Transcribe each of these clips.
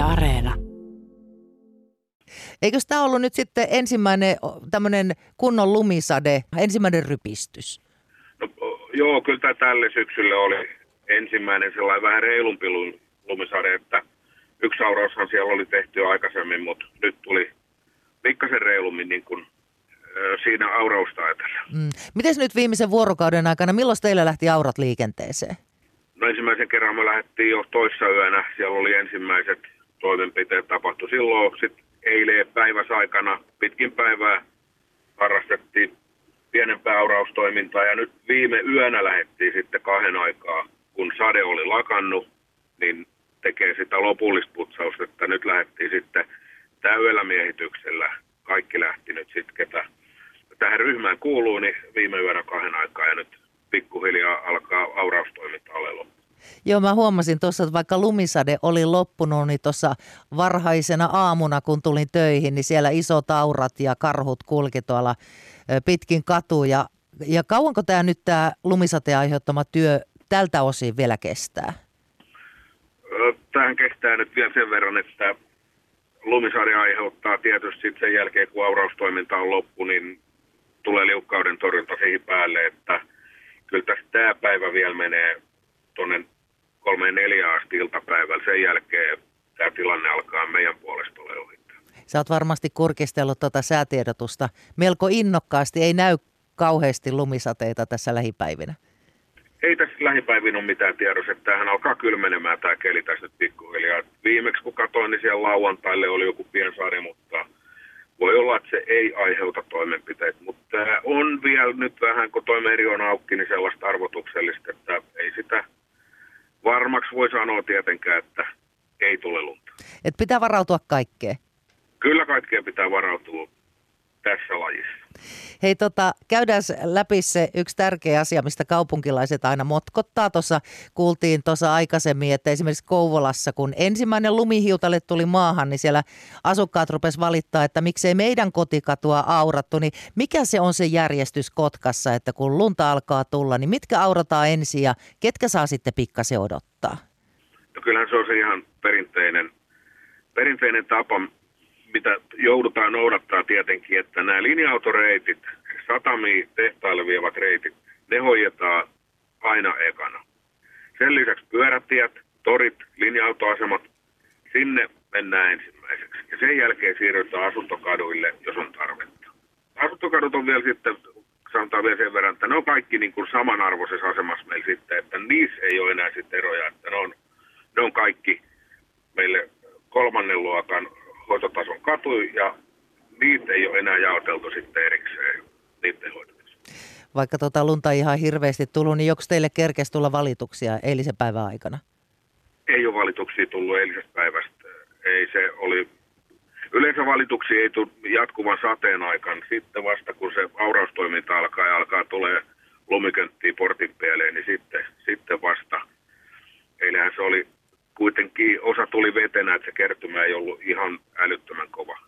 Yle Areena. Eikö tämä ollut nyt sitten ensimmäinen tämmöinen kunnon lumisade, ensimmäinen rypistys? No, joo, kyllä tämä tälle syksylle oli ensimmäinen sellainen vähän reilumpi lumisade, että yksi auraushan siellä oli tehty jo aikaisemmin, mutta nyt tuli pikkasen reilummin niin kuin, siinä aurausta ajatellen. Mm. Miten nyt viimeisen vuorokauden aikana, milloin teillä lähti aurat liikenteeseen? No ensimmäisen kerran me lähdettiin jo toissa yönä. Siellä oli ensimmäiset toimenpiteet tapahtu silloin. Sitten eilen päiväsaikana pitkin päivää harrastettiin pienempää auraustoimintaa ja nyt viime yönä lähdettiin sitten kahden aikaa, kun sade oli lakannut, niin tekee sitä lopullista putsausta, että nyt lähdettiin sitten täydellä miehityksellä. Kaikki lähti nyt sitten, ketä tähän ryhmään kuuluu, niin viime yönä kahden aikaa ja nyt pikkuhiljaa alkaa auraustoiminta ole loppu. Joo, mä huomasin tuossa, että vaikka lumisade oli loppunut, niin tuossa varhaisena aamuna, kun tulin töihin, niin siellä isot aurat ja karhut kulki tuolla pitkin katuja. Ja kauanko tämä nyt tämä lumisateen aiheuttama työ tältä osin vielä kestää? Tähän kestää nyt vielä sen verran, että lumisade aiheuttaa tietysti sen jälkeen, kun auraustoiminta on loppu, niin tulee liukkauden torjunta siihen päälle, että kyllä tässä tämä päivä vielä menee tuonne kolmeen neljään asti iltapäivällä. Sen jälkeen tämä tilanne alkaa meidän puolesta ole ohittaa. Sä oot varmasti kurkistellut tuota säätiedotusta melko innokkaasti. Ei näy kauheasti lumisateita tässä lähipäivinä. Ei tässä lähipäivinä ole mitään tiedossa, että tämähän alkaa kylmenemään tämä keli tässä nyt pikkuhiljaa. Viimeksi kun katsoin, niin siellä lauantaille oli joku piensade, mutta voi olla, että se ei aiheuta toimenpiteitä, mutta on vielä nyt vähän, kun toi meri on auki, niin sellaista arvotuksellista, että ei sitä varmaksi voi sanoa tietenkään, että ei tule lunta. Et pitää varautua kaikkeen. Kyllä kaikkeen pitää varautua tässä lajissa. Hei tota, käydään läpi se yksi tärkeä asia, mistä kaupunkilaiset aina motkottaa. Tuossa kuultiin tuossa aikaisemmin, että esimerkiksi Kouvolassa, kun ensimmäinen lumihiutale tuli maahan, niin siellä asukkaat rupes valittaa, että miksei meidän kotikatua aurattu. Niin mikä se on se järjestys Kotkassa, että kun lunta alkaa tulla, niin mitkä aurataan ensin ja ketkä saa sitten pikkasen odottaa? No kyllähän se on se ihan perinteinen, perinteinen tapa, mitä joudutaan noudattaa tietenkin, että nämä linja-autoreitit, satamiin tehtaille vievat reitit, ne hoidetaan aina ekana. Sen lisäksi pyörätiet, torit, linja-autoasemat, sinne mennään ensimmäiseksi. Ja sen jälkeen siirrytään asuntokaduille, jos on tarvetta. Asuntokadut on vielä sitten, sanotaan vielä sen verran, että ne on kaikki niin kuin samanarvoisessa asemassa meillä sitten, että niissä ei ole enää sitten eroja, että ne on, ne on kaikki meille kolmannen luokan hoitotason katui ja niitä ei ole enää jaoteltu sitten erikseen niiden hoitamiseen. Vaikka tuota lunta ihan hirveästi tullut, niin joko teille kerkesi tulla valituksia eilisen päivän aikana? Ei ole valituksia tullut eilisestä päivästä. Ei se oli Yleensä valituksia ei tule jatkuvan sateen aikana. Sitten vasta kun se auraustoiminta alkaa ja alkaa tulee lumikönttiä portin pieleen, niin sitten, sitten vasta. Eilähän se oli kuitenkin osa tuli vetenä, että se kertymä ei ollut ihan älyttömän kova.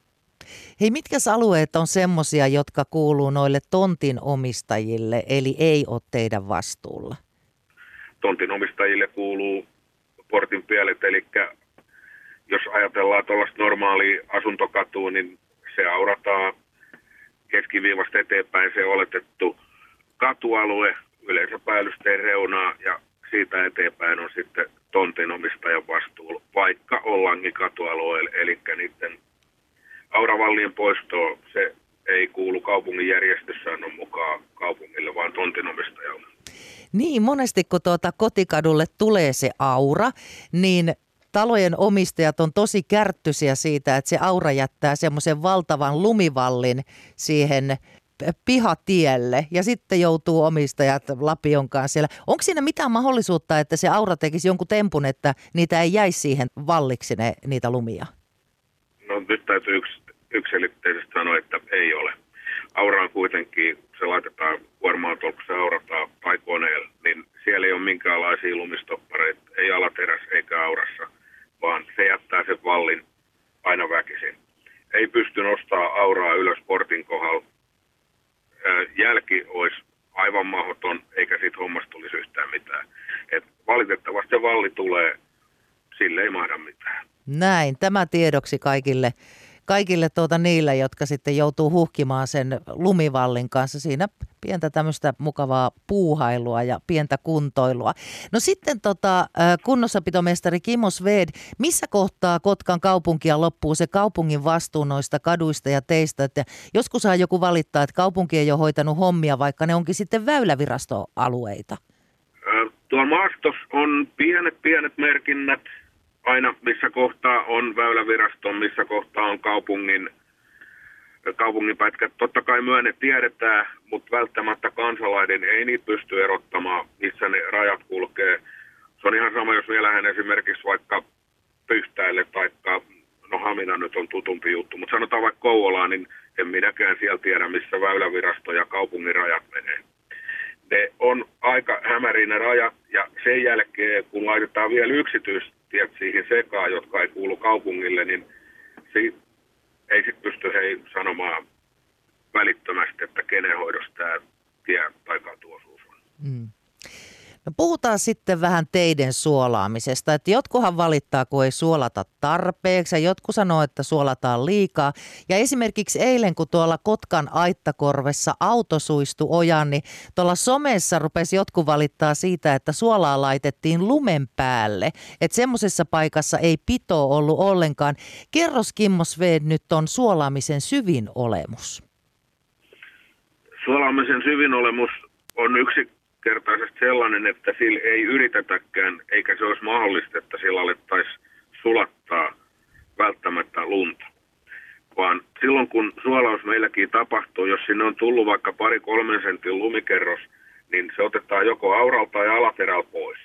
Hei, mitkä alueet on semmoisia, jotka kuuluu noille tontin omistajille, eli ei ole teidän vastuulla? Tontin omistajille kuuluu portin pielet, eli jos ajatellaan tuollaista normaalia asuntokatua, niin se aurataan keskiviivasta eteenpäin se oletettu katualue, yleensä päällysteen reunaa ja siitä eteenpäin on sitten tontinomistajan vastuulla, vaikka ollaankin katualueella, eli niiden auravallien poistoa, se ei kuulu kaupungin järjestyssäännön mukaan kaupungille, vaan tontinomistajalle. Niin, monesti kun tuota kotikadulle tulee se aura, niin talojen omistajat on tosi kärttyisiä siitä, että se aura jättää semmoisen valtavan lumivallin siihen pihatielle ja sitten joutuu omistajat Lapion kanssa siellä. Onko siinä mitään mahdollisuutta, että se aura tekisi jonkun tempun, että niitä ei jäisi siihen valliksi ne, niitä lumia? No nyt täytyy yksi, yksilitteisesti sanoa, että ei ole. Aura on kuitenkin, se laitetaan kuormaan kun se aurataan tai koneella, niin siellä ei ole minkäänlaisia lumistoppareita, ei alaterässä eikä aurassa, vaan se jättää sen vallin aina väkisin. Ei pysty nostaa auraa ylös portin kohdalla jälki olisi aivan mahdoton, eikä siitä hommasta tulisi yhtään mitään. Et valitettavasti se valli tulee, sille ei mahda mitään. Näin, tämä tiedoksi kaikille kaikille tuota niille, jotka sitten joutuu huhkimaan sen lumivallin kanssa. Siinä pientä tämmöistä mukavaa puuhailua ja pientä kuntoilua. No sitten tota, kunnossapitomestari Kimmo Sved, missä kohtaa Kotkan kaupunkia loppuu se kaupungin vastuu noista kaduista ja teistä? Että joskus joku valittaa, että kaupunki ei ole hoitanut hommia, vaikka ne onkin sitten väylävirastoalueita. Tuo maastos on pienet, pienet merkinnät aina missä kohtaa on väyläviraston, missä kohtaa on kaupungin, kaupungin pätkät. Totta kai myönne tiedetään, mutta välttämättä kansalainen ei niitä pysty erottamaan, missä ne rajat kulkee. Se on ihan sama, jos vielä lähden esimerkiksi vaikka Pyhtäille tai no Hamina nyt on tutumpi juttu, mutta sanotaan vaikka Kouvolaan, niin en minäkään siellä tiedä, missä väylävirasto ja kaupungin rajat menee. Ne on aika hämärin ne rajat ja sen jälkeen, kun laitetaan vielä yksityis, tiet siihen sekaan, jotka ei kuulu kaupungille, niin si- ei sitten pysty hei sanomaan välittömästi, että kenen hoidossa tämä tie tai katuosuus on. Mm. No puhutaan sitten vähän teiden suolaamisesta. Että jotkuhan valittaa, kun ei suolata tarpeeksi ja jotkut sanoo, että suolataan liikaa. Ja esimerkiksi eilen, kun tuolla Kotkan aittakorvessa auto suistu ojan, niin tuolla somessa rupesi jotkut valittaa siitä, että suolaa laitettiin lumen päälle. Että semmoisessa paikassa ei pito ollut ollenkaan. Kerros Kimmo Sved nyt on suolaamisen syvin olemus. Suolaamisen syvin olemus on yksi yksinkertaisesti sellainen, että sillä ei yritetäkään, eikä se olisi mahdollista, että sillä alettaisiin sulattaa välttämättä lunta. Vaan silloin kun suolaus meilläkin tapahtuu, jos sinne on tullut vaikka pari kolmen sentin lumikerros, niin se otetaan joko auralta tai alaterällä pois.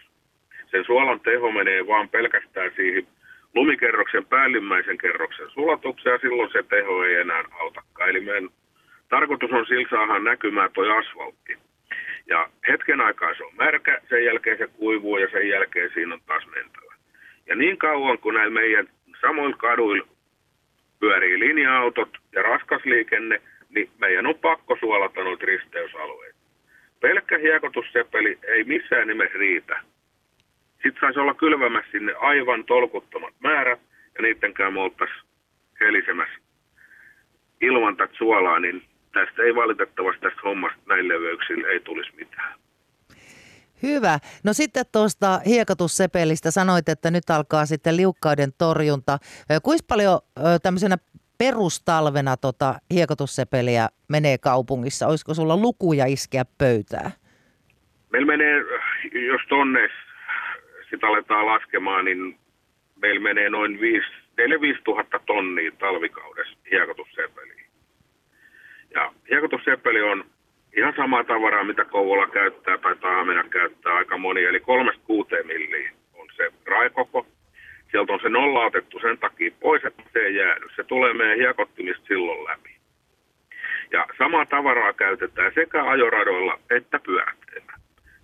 Sen suolan teho menee vaan pelkästään siihen lumikerroksen päällimmäisen kerroksen sulatukseen ja silloin se teho ei enää autakaan. Eli meidän tarkoitus on sillä saada näkymään tuo asfaltti. Ja hetken aikaa se on märkä, sen jälkeen se kuivuu ja sen jälkeen siinä on taas mentävä. Ja niin kauan kuin näillä meidän samoilla kaduilla pyörii linja-autot ja raskas liikenne, niin meidän on pakko suolata noita risteysalueita. Pelkkä hiekotussepeli ei missään nimessä riitä. Sitten saisi olla kylvämässä sinne aivan tolkuttomat määrät ja niittenkään me helisemässä ilman tätä suolaa, niin tästä ei valitettavasti tästä hommasta näin leveyksillä ei tulisi mitään. Hyvä. No sitten tuosta hiekatussepelistä sanoit, että nyt alkaa sitten liukkauden torjunta. Kuinka paljon tämmöisenä perustalvena tota hiekatussepeliä menee kaupungissa? Olisiko sulla lukuja iskeä pöytää? Meillä menee, jos tonne sitä aletaan laskemaan, niin meillä menee noin 4-5 tuhatta tonnia talvikaudessa hiekotussepeliä. Ja hiekotusseppeli on ihan samaa tavaraa, mitä Kouvola käyttää tai Tahamina käyttää aika moni, eli kolmesta kuuteen milliin on se raikoko. Sieltä on se nolla otettu sen takia pois, että se ei jäänyt. Se tulee meidän hiekottimista silloin läpi. Ja samaa tavaraa käytetään sekä ajoradoilla että pyöräteillä.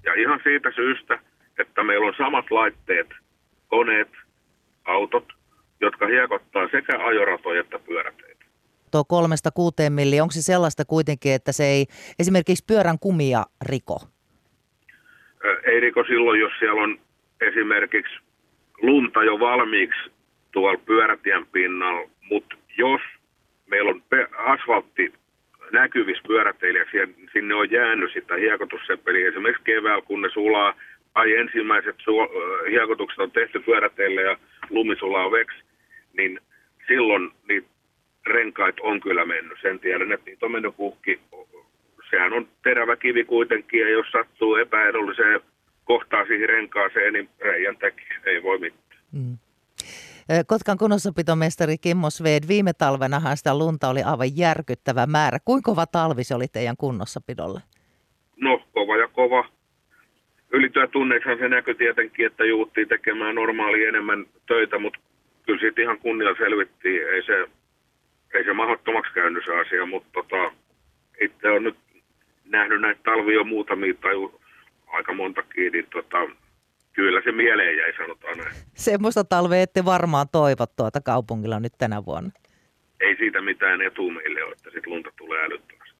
Ja ihan siitä syystä, että meillä on samat laitteet, koneet, autot, jotka hiekottaa sekä ajoratoja että pyöräteitä tuo kolmesta kuuteen milli, onko se sellaista kuitenkin, että se ei esimerkiksi pyörän kumia riko? Ei riko silloin, jos siellä on esimerkiksi lunta jo valmiiksi tuolla pyörätien pinnalla, mutta jos meillä on asfaltti näkyvissä pyöräteillä sinne on jäänyt sitä hiekotusseppeliä esimerkiksi keväällä, kun ne sulaa, ai ensimmäiset su- hiekotukset on tehty pyöräteille ja lumi sulaa veksi, niin silloin niitä renkait on kyllä mennyt. Sen tiedän, että niitä on mennyt puhki. Sehän on terävä kivi kuitenkin, ja jos sattuu epäedulliseen kohtaan siihen renkaaseen, niin reijän teki. Ei voi mitään. Mm. Kotkan kunnossapitomestari Kimmo Sved, viime talvenahan sitä lunta oli aivan järkyttävä määrä. Kuinka kova talvi se oli teidän kunnossapidolle? No, kova ja kova. Ylityötunneissahan se näkyi tietenkin, että juuttiin tekemään normaali enemmän töitä, mutta kyllä siitä ihan kunnia selvittiin. Ei se ei se mahdottomaksi käynyt se asia, mutta tota, itse on nyt nähnyt näitä talvia muutamia tai aika montakin, niin tota, kyllä se mieleen jäi, sanotaan näin. Semmoista talvea ette varmaan toivo tuota kaupungilla nyt tänä vuonna. Ei siitä mitään etu meille ole, että sitten lunta tulee älyttömästi.